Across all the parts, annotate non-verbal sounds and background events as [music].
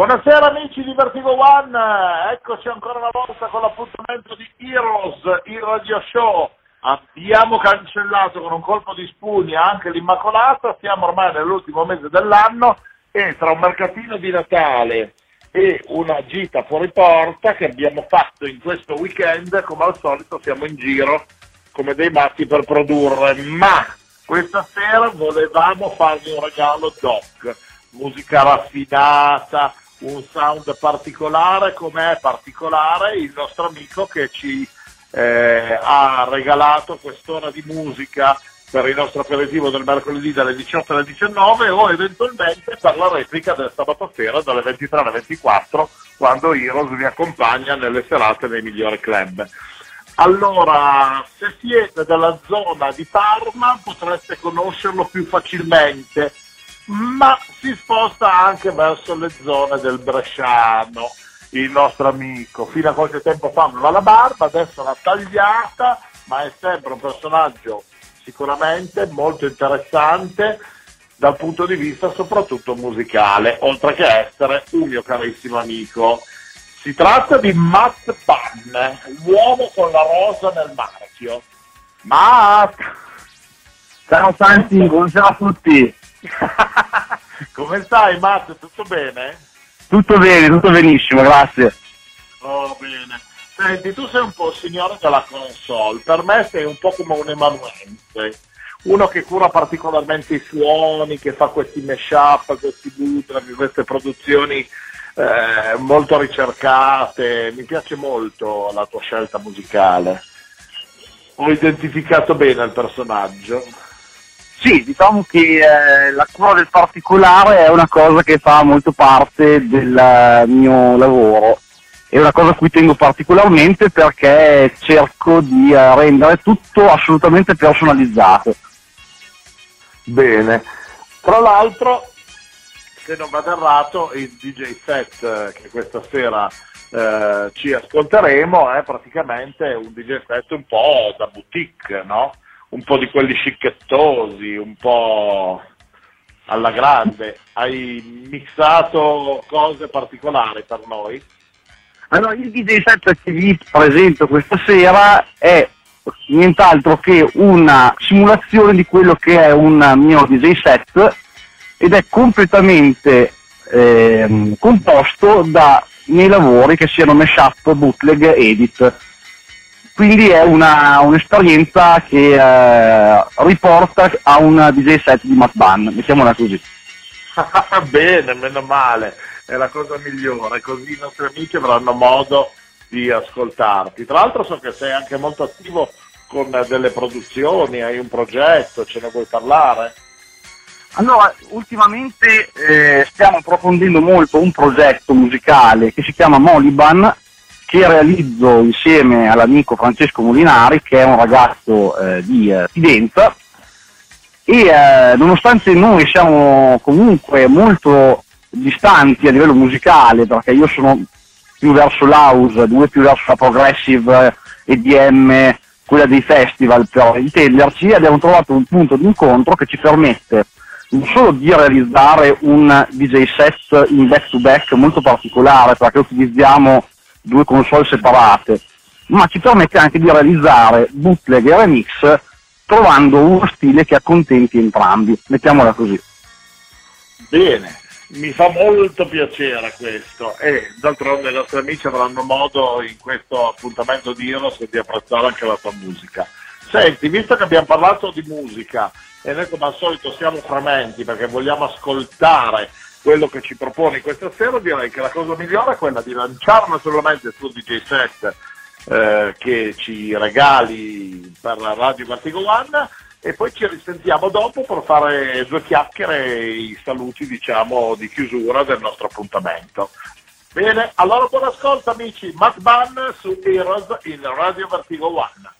Buonasera amici di Vertigo One, eccoci ancora una volta con l'appuntamento di Heroes, il radio show. Abbiamo cancellato con un colpo di spugna anche l'Immacolata, siamo ormai nell'ultimo mese dell'anno. E tra un mercatino di Natale e una gita fuori porta che abbiamo fatto in questo weekend, come al solito siamo in giro come dei matti per produrre, ma questa sera volevamo fargli un regalo doc, musica raffinata, un sound particolare, come è particolare il nostro amico che ci eh, ha regalato quest'ora di musica per il nostro aperitivo del mercoledì dalle 18 alle 19 o eventualmente per la replica del sabato sera dalle 23 alle 24 quando Heroes vi accompagna nelle serate nei migliori club. Allora, se siete della zona di Parma potreste conoscerlo più facilmente, ma si sposta anche verso le zone del Bresciano, il nostro amico. Fino a qualche tempo fa aveva la barba, adesso l'ha tagliata, ma è sempre un personaggio sicuramente molto interessante dal punto di vista soprattutto musicale, oltre che essere un mio carissimo amico. Si tratta di Matt Pan, l'uomo con la rosa nel marchio. Matt! Ciao Santi, buonasera a tutti. [laughs] Come stai Matt? Tutto bene? Tutto bene, tutto benissimo, grazie. Oh, bene. Senti, tu sei un po' il signore della console, per me sei un po' come un emanuense, uno che cura particolarmente i suoni, che fa questi mashup, questi bootleg, queste produzioni eh, molto ricercate, mi piace molto la tua scelta musicale. Ho identificato bene il personaggio. Sì, diciamo che eh, la cura del particolare è una cosa che fa molto parte del eh, mio lavoro è una cosa a cui tengo particolarmente perché cerco di eh, rendere tutto assolutamente personalizzato. Bene, tra l'altro, se non vado errato, il DJ set eh, che questa sera eh, ci ascolteremo è praticamente un DJ set un po' da boutique, no? Un po' di quelli scicchettosi, un po' alla grande. Hai mixato cose particolari per noi? Allora, il DJ set che vi presento questa sera è nient'altro che una simulazione di quello che è un mio DJ set ed è completamente eh, composto da miei lavori che siano mashup, bootleg, edit. Quindi è una, un'esperienza che eh, riporta a un DJ set di Matt Bunn, mettiamola così. [laughs] Bene, meno male è la cosa migliore, così i nostri amici avranno modo di ascoltarti. Tra l'altro so che sei anche molto attivo con delle produzioni, hai un progetto, ce ne vuoi parlare? Allora, ultimamente eh, stiamo approfondendo molto un progetto musicale che si chiama Moliban, che realizzo insieme all'amico Francesco Molinari, che è un ragazzo eh, di eh, Fidenza, e eh, nonostante noi siamo comunque molto distanti a livello musicale, perché io sono più verso l'house, due più verso la progressive EDM, quella dei festival per intenderci, abbiamo trovato un punto di incontro che ci permette non solo di realizzare un DJ set in back to back molto particolare, perché utilizziamo due console separate, ma ci permette anche di realizzare bootleg e remix trovando uno stile che accontenti entrambi, mettiamola così. Bene, mi fa molto piacere questo e d'altronde i nostri amici avranno modo in questo appuntamento di Heroes di apprezzare anche la tua musica. Senti, visto che abbiamo parlato di musica e noi come al solito siamo frementi perché vogliamo ascoltare quello che ci proponi questa sera, direi che la cosa migliore è quella di lanciare il tuo DJ set eh, che ci regali per la Radio Vertigo One e poi ci risentiamo dopo per fare due chiacchiere e i saluti diciamo di chiusura del nostro appuntamento. Bene, allora buon ascolto amici, Matt Bunn su Heroes in Radio Vertigo One.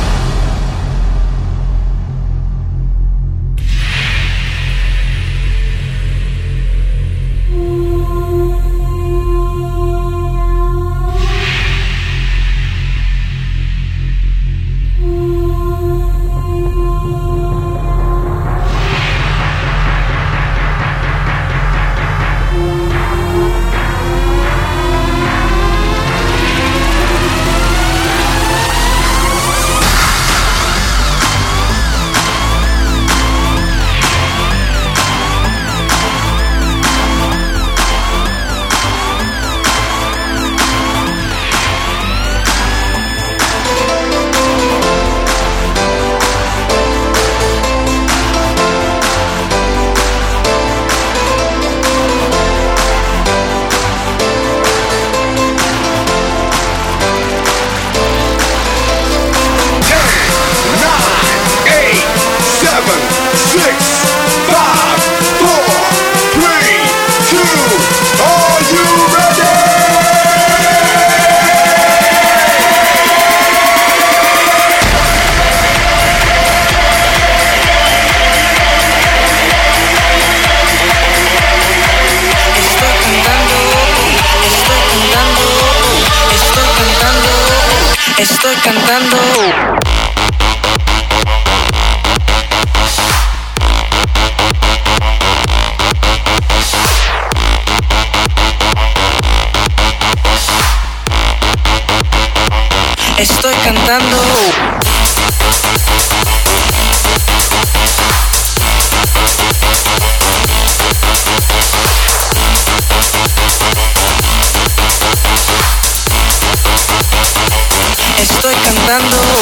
Estoy cantando. Estoy cantando.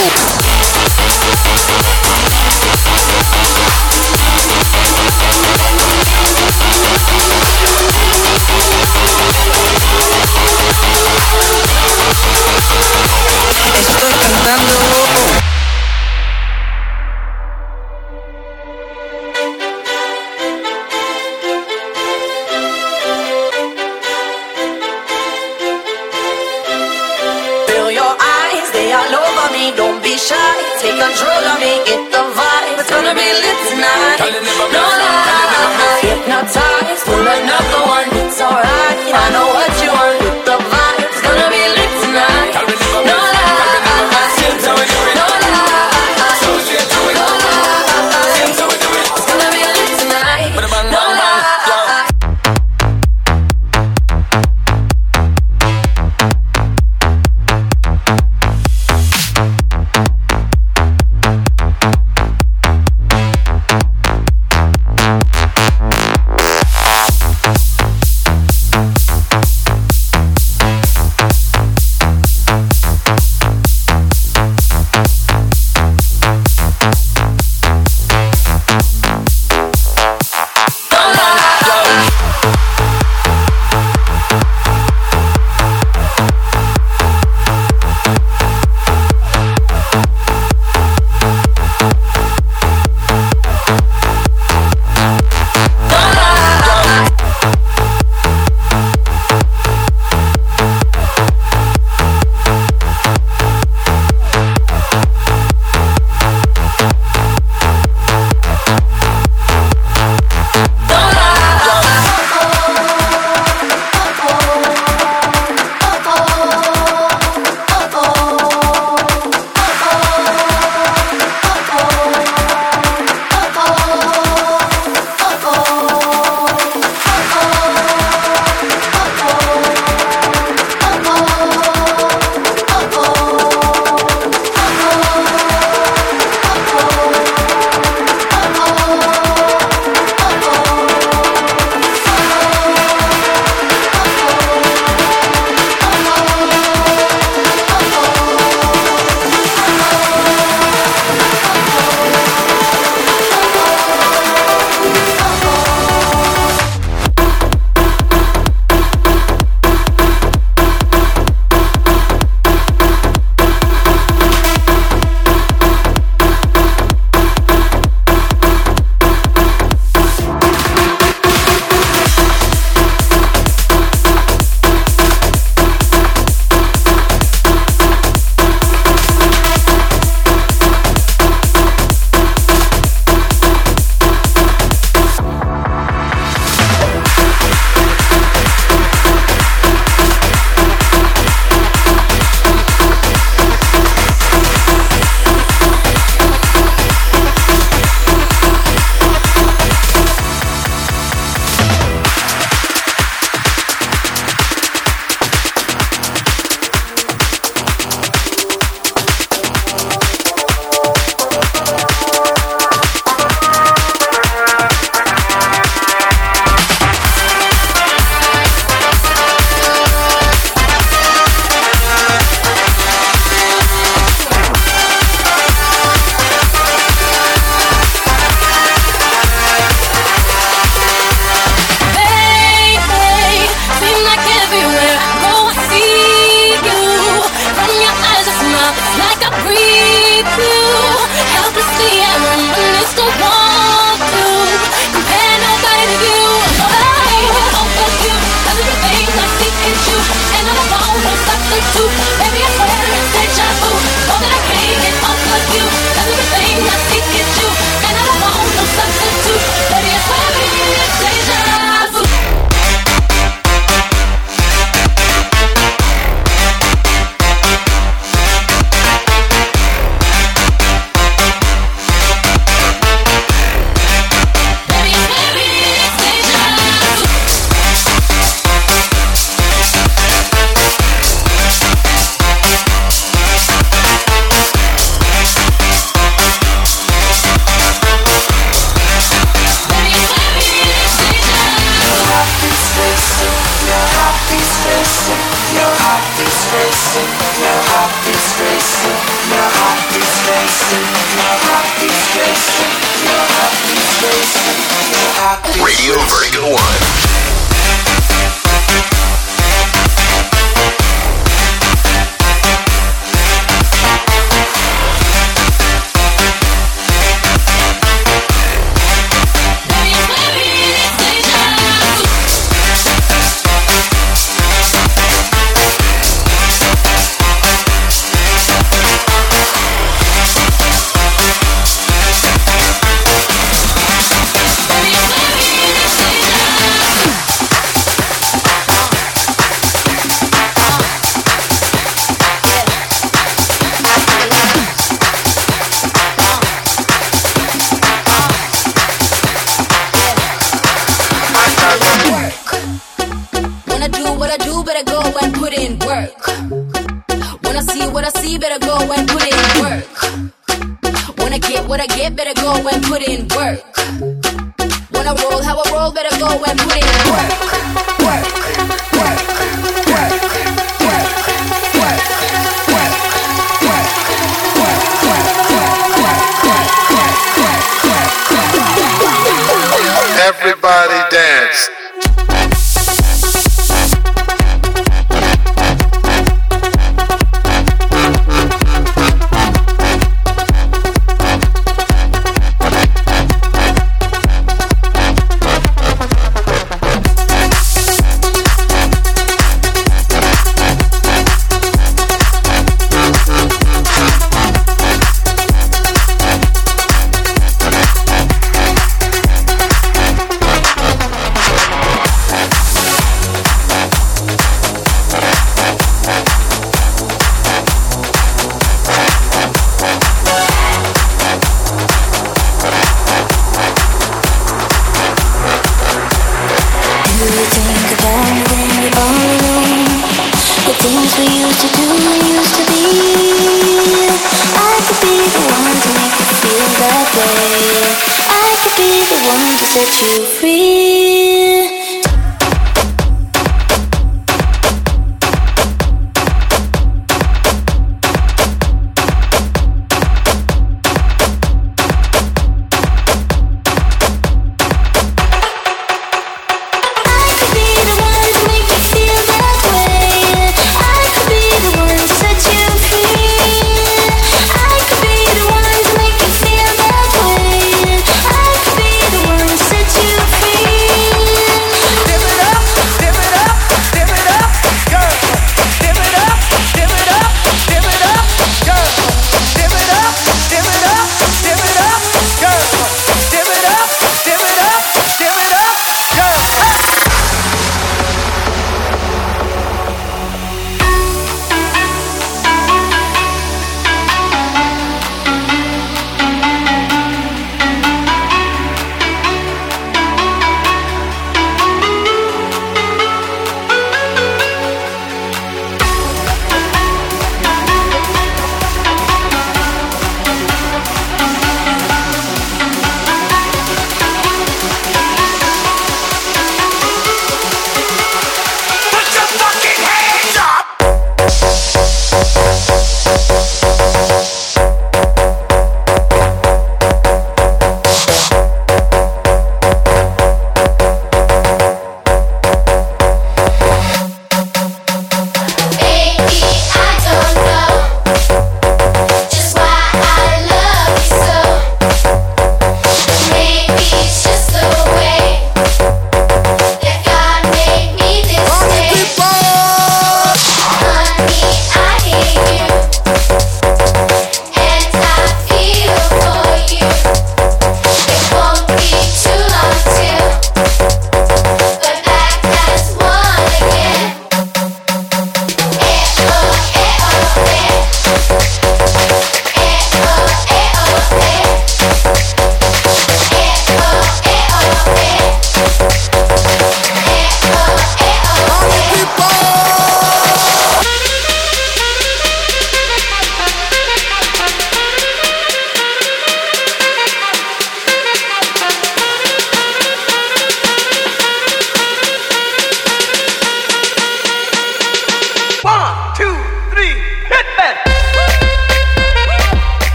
what I do, better go and put in work. Wanna see what I see, better go and put in work. Wanna get what I get, better go and put in work. Wanna roll how I roll, better go and put in work.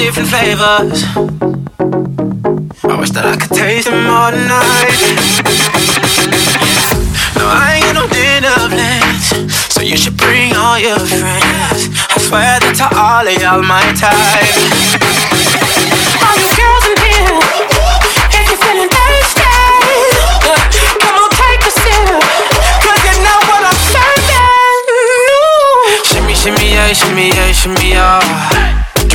Different flavors. I wish that I could taste them all night. No, I ain't got no dinner plans, so you should bring all your friends. I swear that to all of y'all my type. All you girls in here, if you're feeling thirsty, uh, come on take a sip, 'cause you know what I'm serving. Ooh. Shimmy, shimmy, yeah, shimmy, yeah, shimmy, yeah.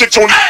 chicks on.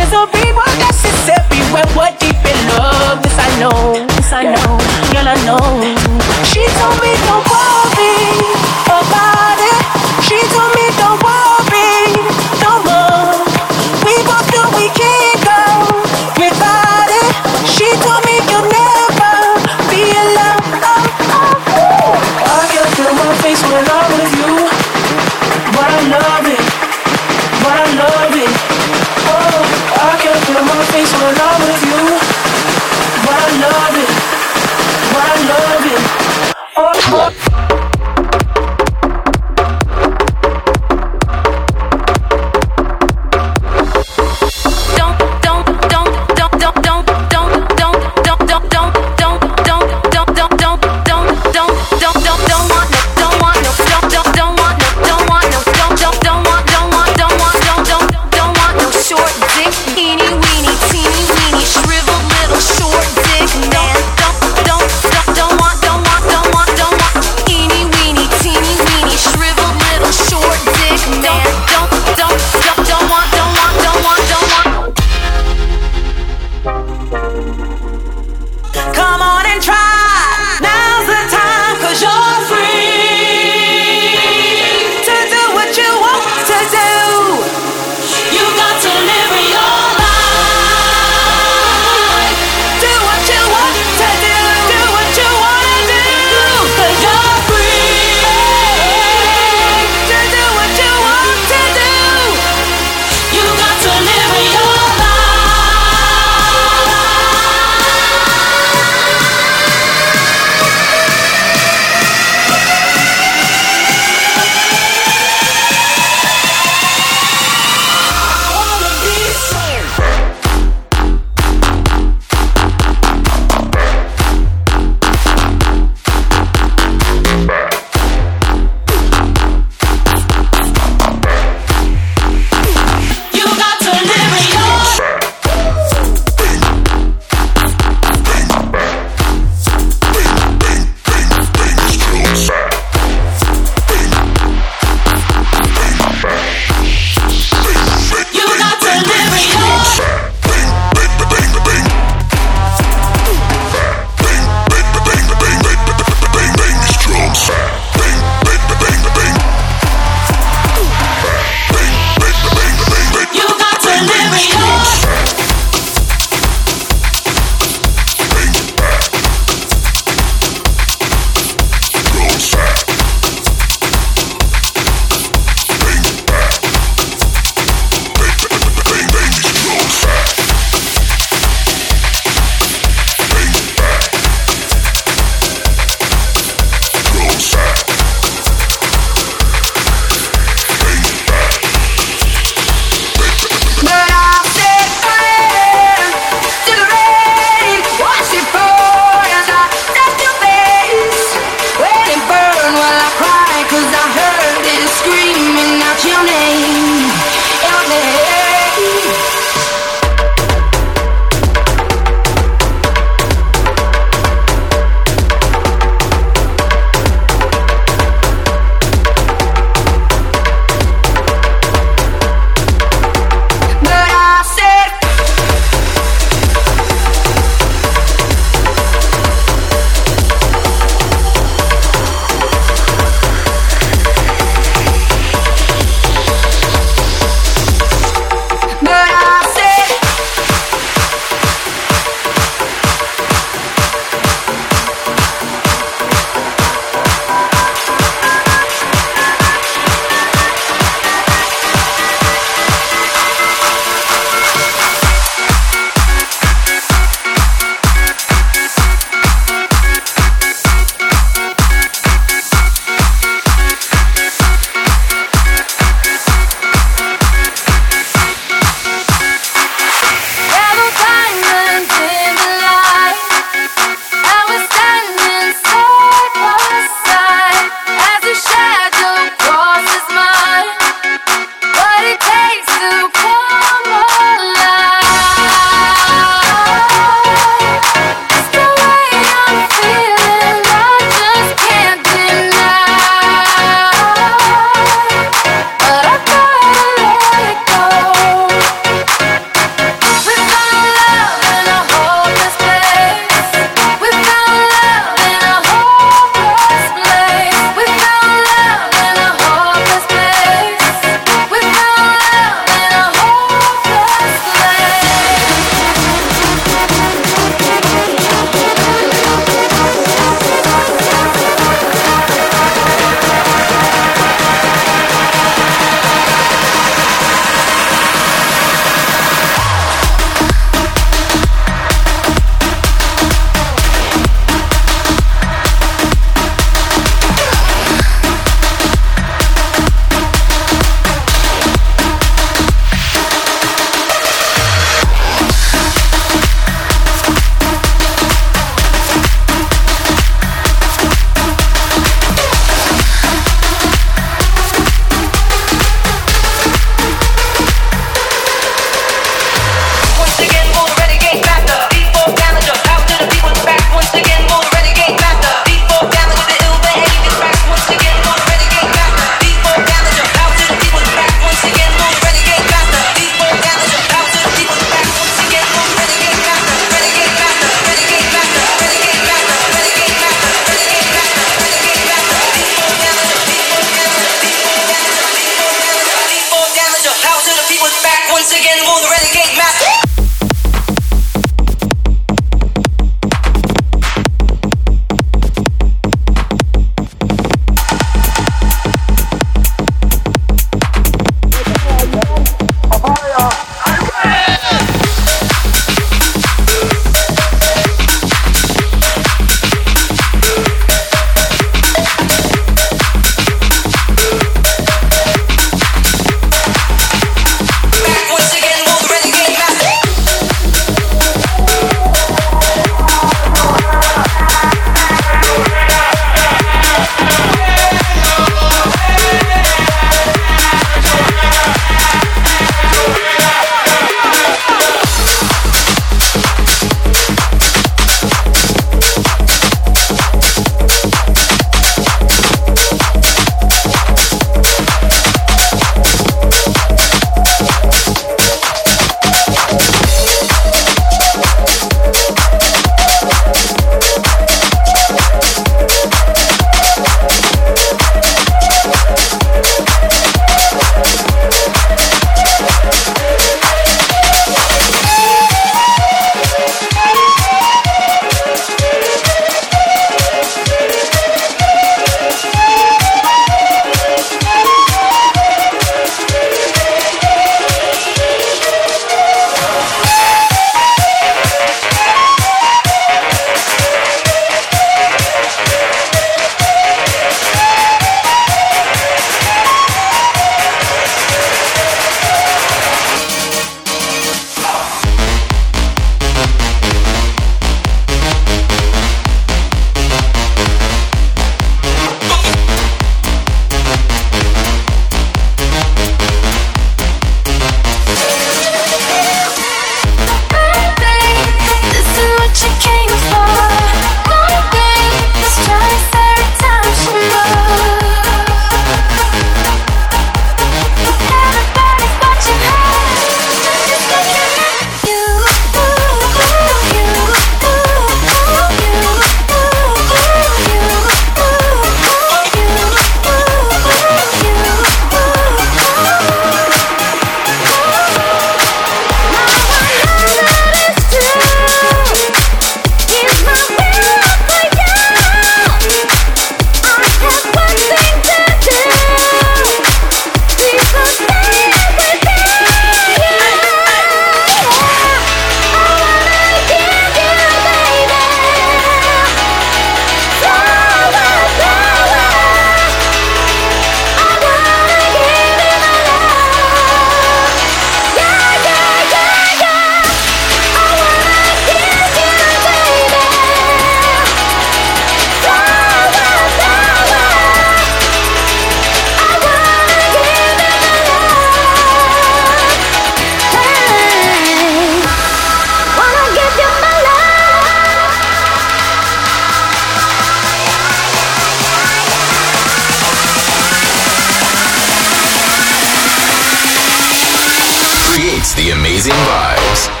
The amazing vibes.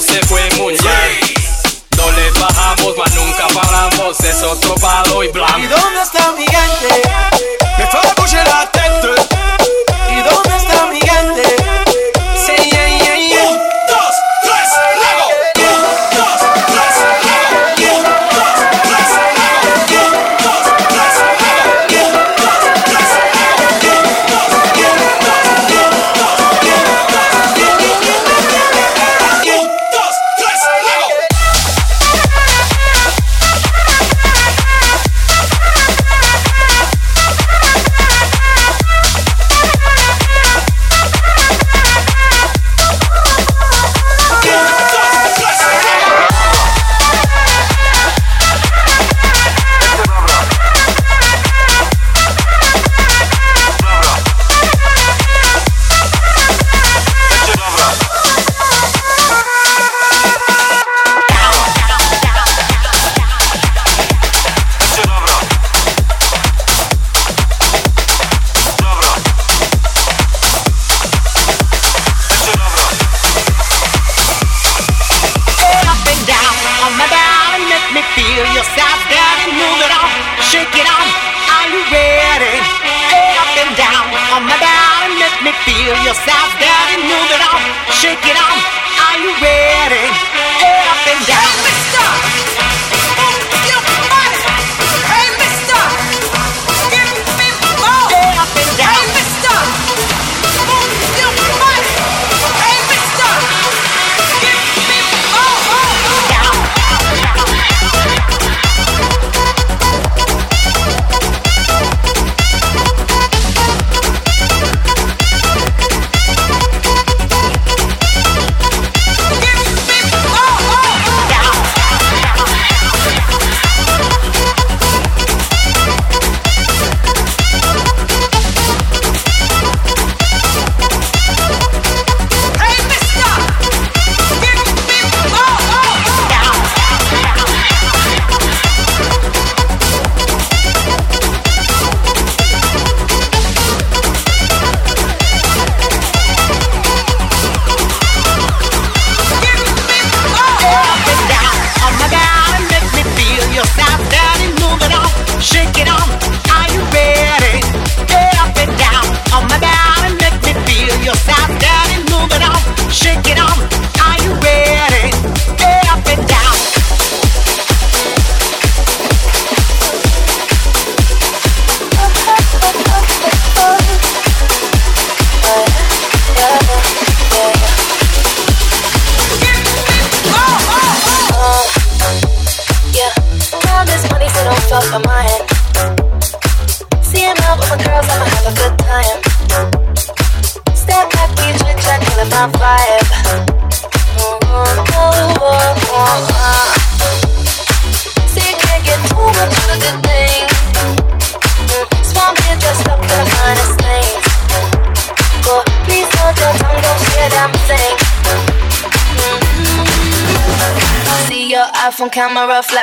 no se fue mundial. No le bajamos, mas nunca paramos, es otro palo y blanco. ¿Y dónde está mi gente?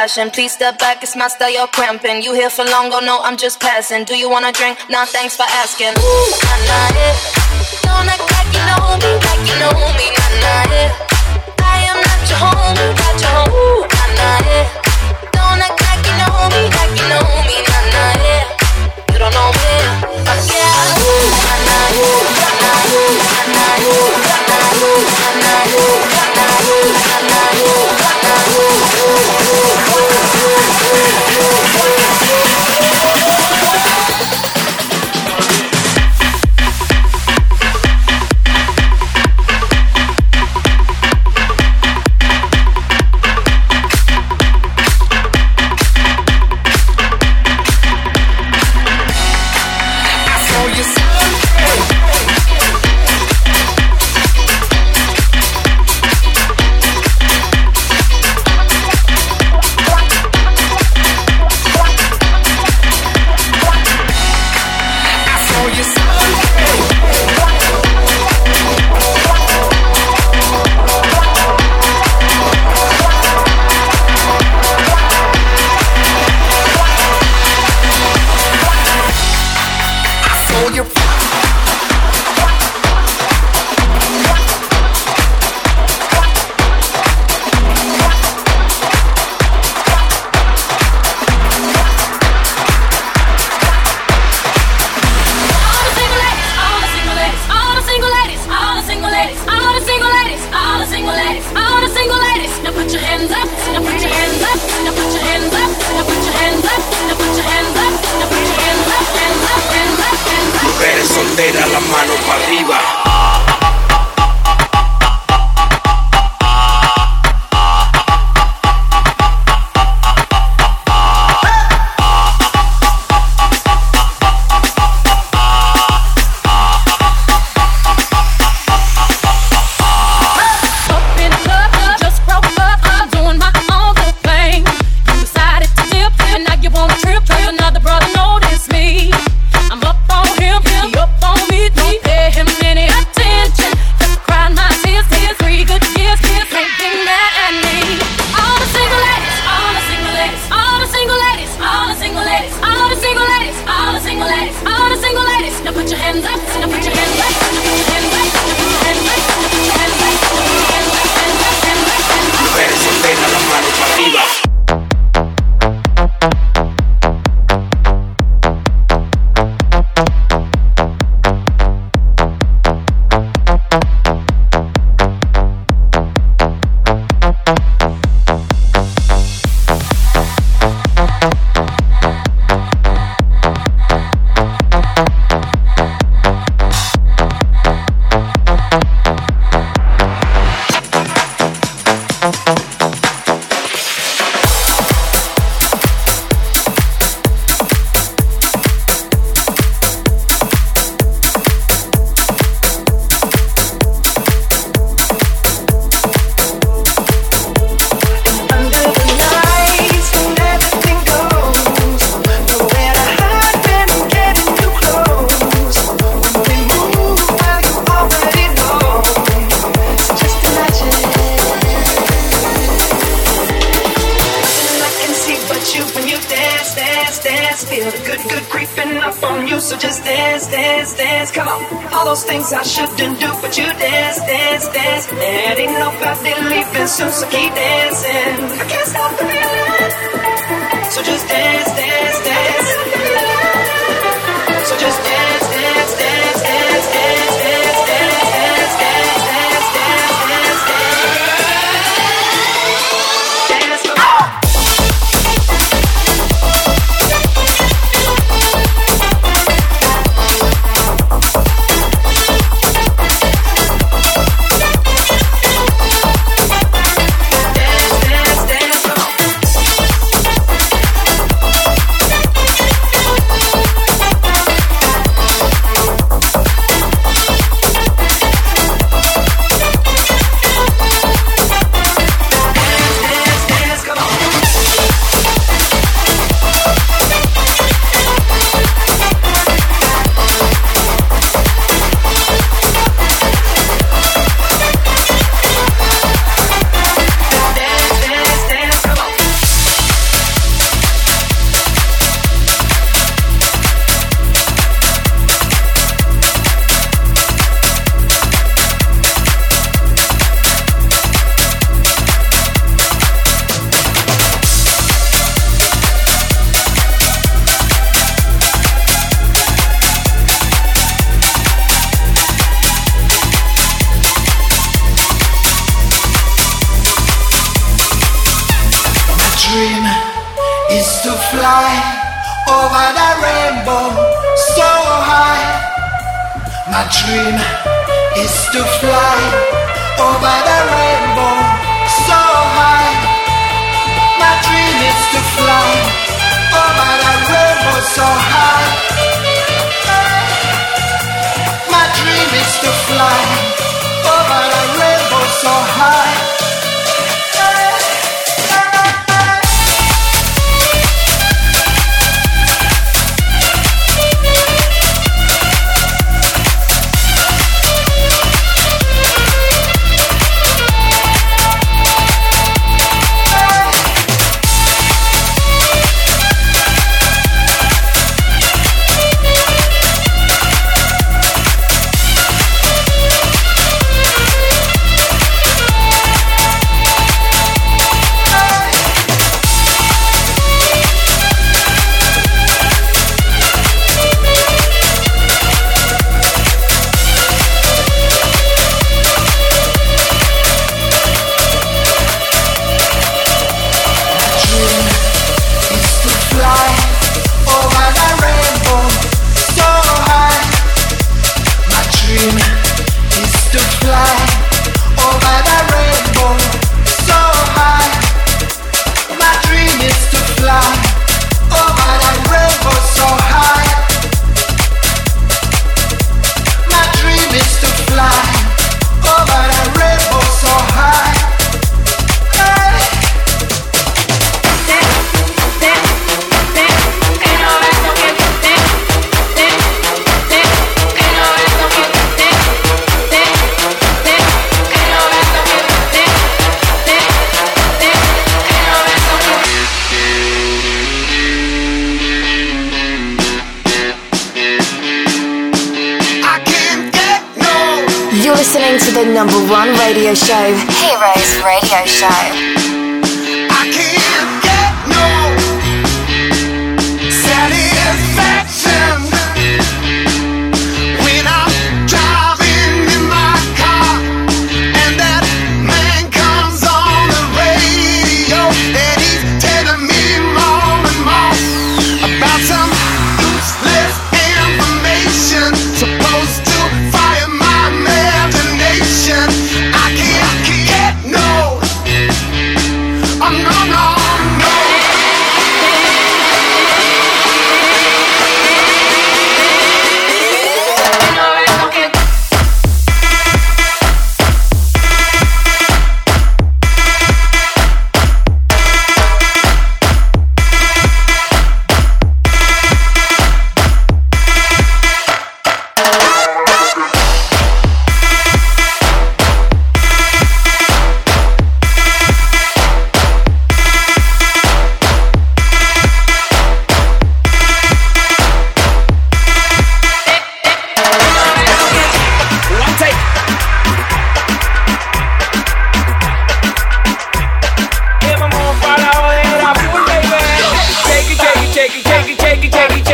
passion. Please step back, it's my style, you're cramping. You here for long, oh no, I'm just passing. Do you wanna drink? Nah, thanks for asking. Ooh, I'm not it. Don't act like you know me, like you know me.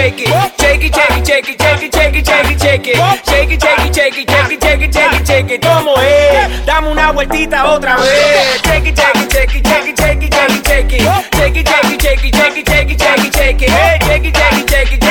shake it, shake it, shake it, shake it, shake it, shake it, shake it, shake it, shake it, shake it, shake it, shake it, shake it, shake it, shake it. como es, dame una vueltita otra vez. Shake it, shake it, shake it, shake it, shake it, shake it, shake it, shake it, shake it, shake it, shake it, shake it, shake it, shake it, shake it, shake it, shake it,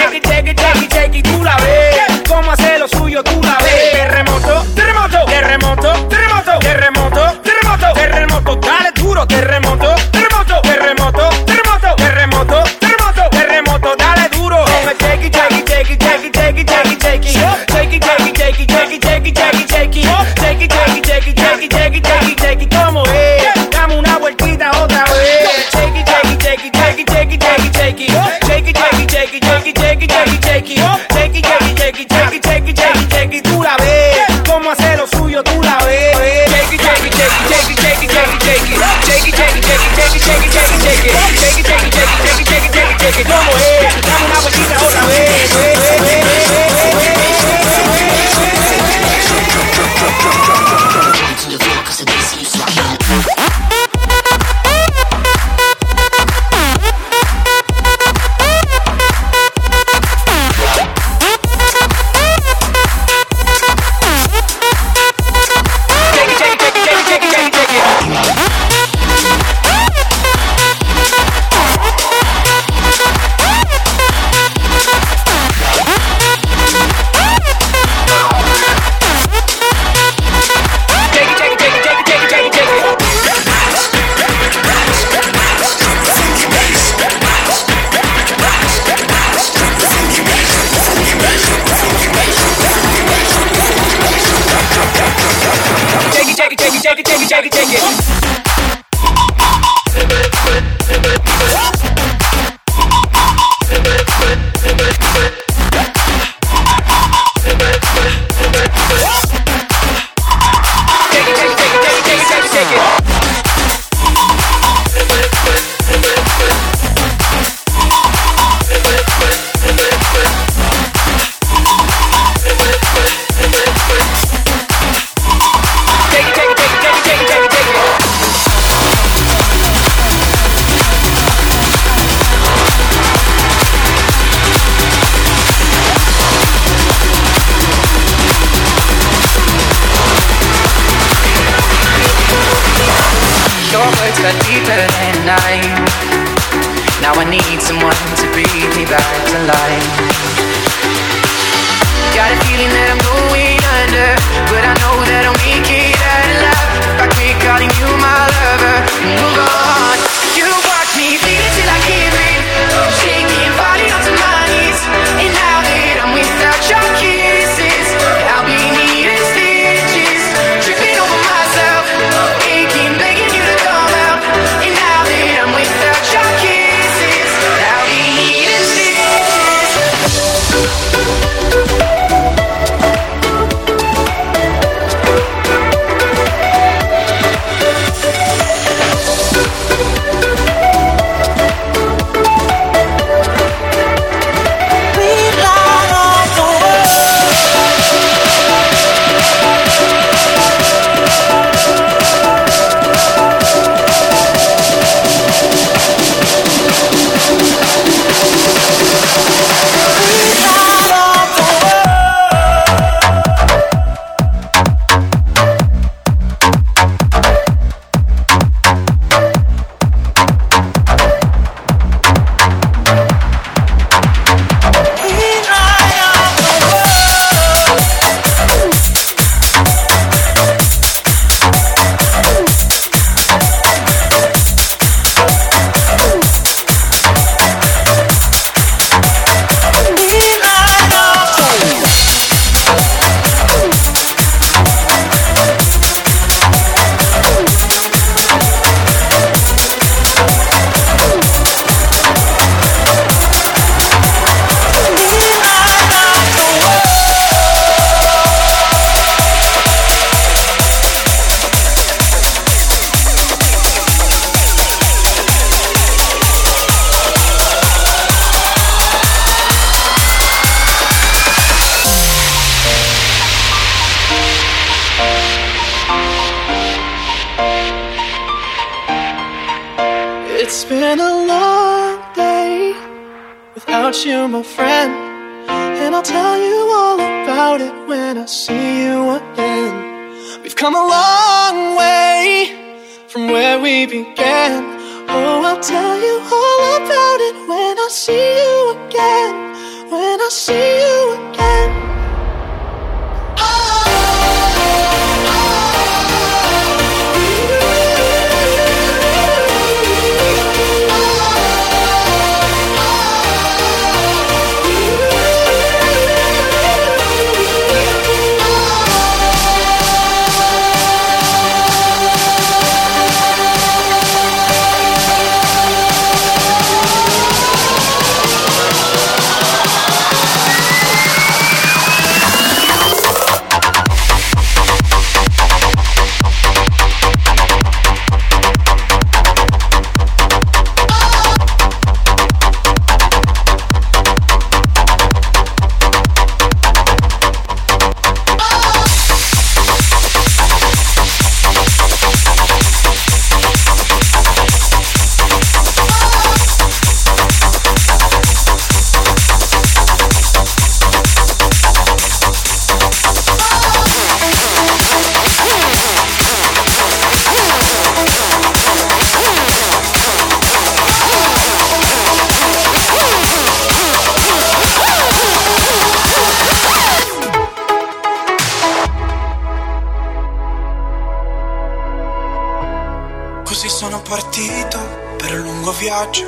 viaggio,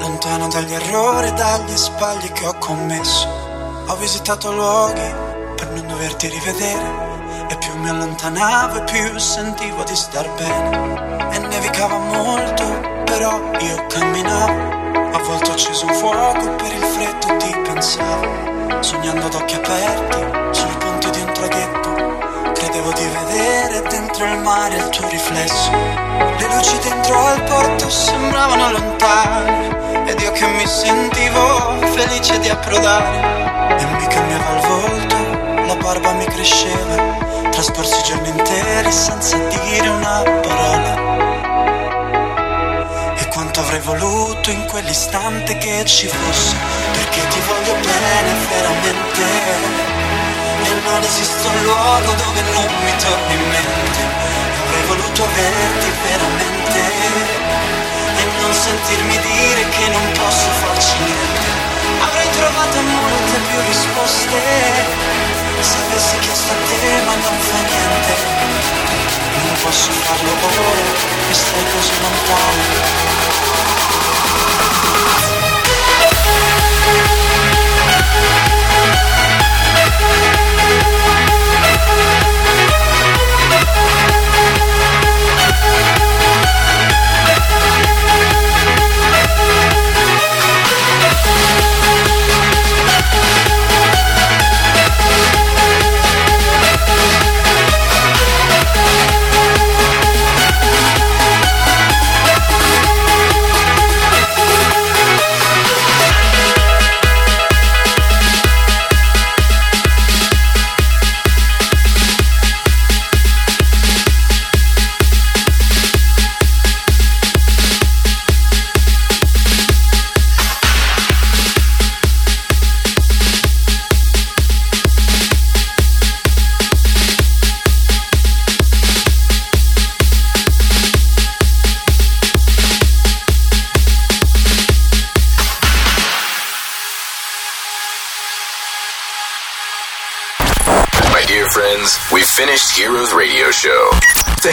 lontano dagli errori e dagli sbagli che ho commesso. Ho visitato luoghi per non doverti rivedere e più mi allontanavo e più sentivo di star bene. E nevicava molto, però io camminavo. A volte ho acceso un fuoco per il freddo ti pensavo. Sognando ad occhi aperti sul ponte di un traghetto. Credevo di vedere dentro il mare il tuo riflesso. Le luci dentro al porto sembravano lontane. Ed io che mi sentivo felice di approdare. E mi cambiava il volto, la barba mi cresceva. Trascorsi giorni interi senza dire una parola. E quanto avrei voluto in quell'istante che ci fosse. Perché ti voglio bene veramente. E non esiste un luogo dove non mi torni in mente Avrei voluto averti veramente E non sentirmi dire che non posso farci niente. Avrei trovato molte più risposte Se avessi chiesto a te ma non fa niente. Non posso farlo ora che stai così lontano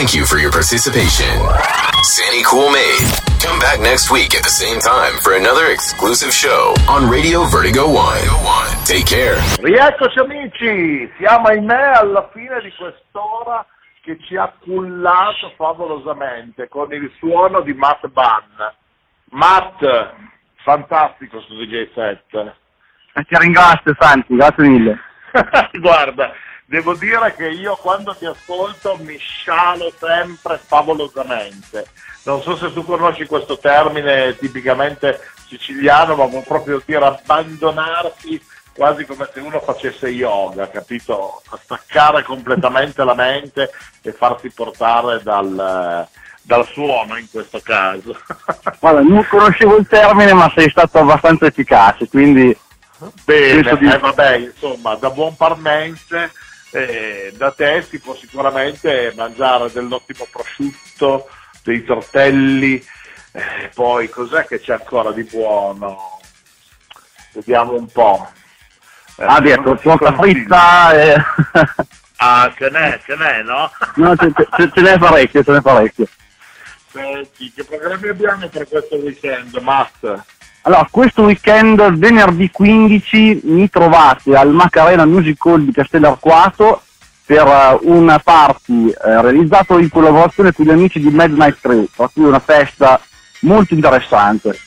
Thank you for your participation. Sandy Cool Made. Come back next week at the same time for another exclusive show on Radio Vertigo One. Take care. Rieccoci amici, siamo ahimè alla fine di quest'ora che ci ha cullato favolosamente con il suono di Matt Bunn. Matt, fantastico su DJ set. Eh, Ti ringrazio Santi, grazie mille. [laughs] Guarda, devo dire che io quando ti ascolto mi scialo sempre favolosamente. Non so se tu conosci questo termine tipicamente siciliano, ma vuol proprio dire abbandonarsi quasi come se uno facesse yoga, capito? Staccare completamente la mente e farsi portare dal, dal suono in questo caso. [laughs] Guarda, non conoscevo il termine ma sei stato abbastanza efficace, quindi... Bene, di- eh, vabbè, insomma, da buon parmense, eh, da te si può sicuramente mangiare dell'ottimo prosciutto, dei tortelli, eh, poi cos'è che c'è ancora di buono? Vediamo un po'. Eh, Ah, si torta fritta e... [laughs] Ah, ce n'è, ce n'è, no? no, ce, ce- ce n'è parecchio, ce n'è parecchio. Senti, che programmi abbiamo per questo weekend, Matt? Allora, questo weekend, venerdì 15, mi trovate al Macarena Music Hall di Castellarquato per eh, una party eh, realizzato in collaborazione con gli amici di Midnight Crew, per cui una festa molto interessante.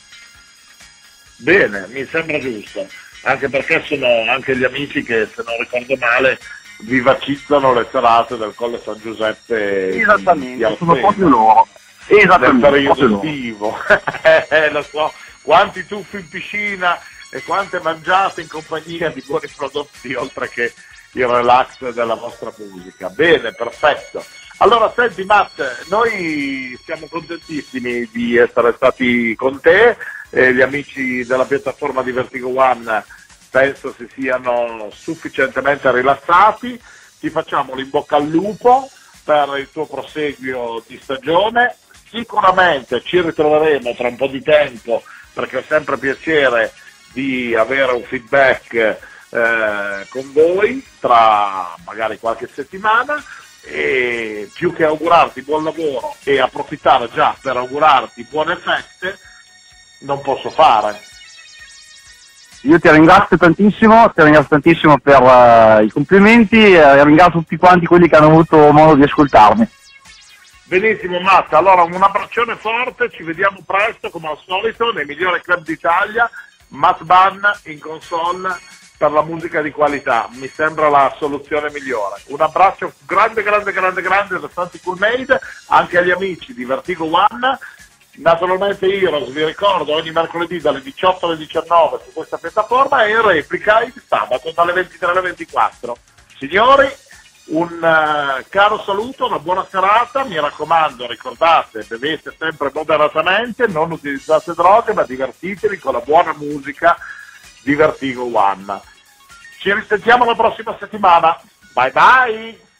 Bene, mi sembra giusto, anche perché sono anche gli amici che, se non ricordo male, vivacizzano le serate del Colle San Giuseppe. Esattamente, sono proprio loro. Esattamente, proprio periodo estivo. [laughs] Eh, lo so, quanti tuffi in piscina e quante mangiate in compagnia di buoni prodotti, oltre che il relax della vostra musica. Bene, perfetto. Allora, senti Matt, noi siamo contentissimi di essere stati con te, eh, gli amici della piattaforma di Vertigo One penso si siano sufficientemente rilassati, ti facciamo l'in bocca al lupo per il tuo proseguio di stagione, sicuramente ci ritroveremo tra un po' di tempo perché è sempre piacere di avere un feedback eh, con voi tra magari qualche settimana e più che augurarti buon lavoro e approfittare già per augurarti buone feste non posso fare Io ti ringrazio tantissimo, ti ringrazio tantissimo per eh, i complimenti e ringrazio tutti quanti quelli che hanno avuto modo di ascoltarmi. Benissimo Matt, allora un abbraccione forte, ci vediamo presto come al solito nei migliori club d'Italia, Matt Bunn in console per la musica di qualità, mi sembra la soluzione migliore. Un abbraccio grande, grande, grande, grande da Santi Cool Made, anche agli amici di Vertigo One, naturalmente Heroes, vi ricordo, ogni mercoledì dalle 18 alle 19 su questa piattaforma e in replica il sabato dalle 23 alle 24. Signori, un eh, caro saluto, una buona serata, mi raccomando, ricordate, bevete sempre moderatamente, non utilizzate droghe, ma divertitevi con la buona musica di Vertigo One. Ci risentiamo la prossima settimana. Bye bye!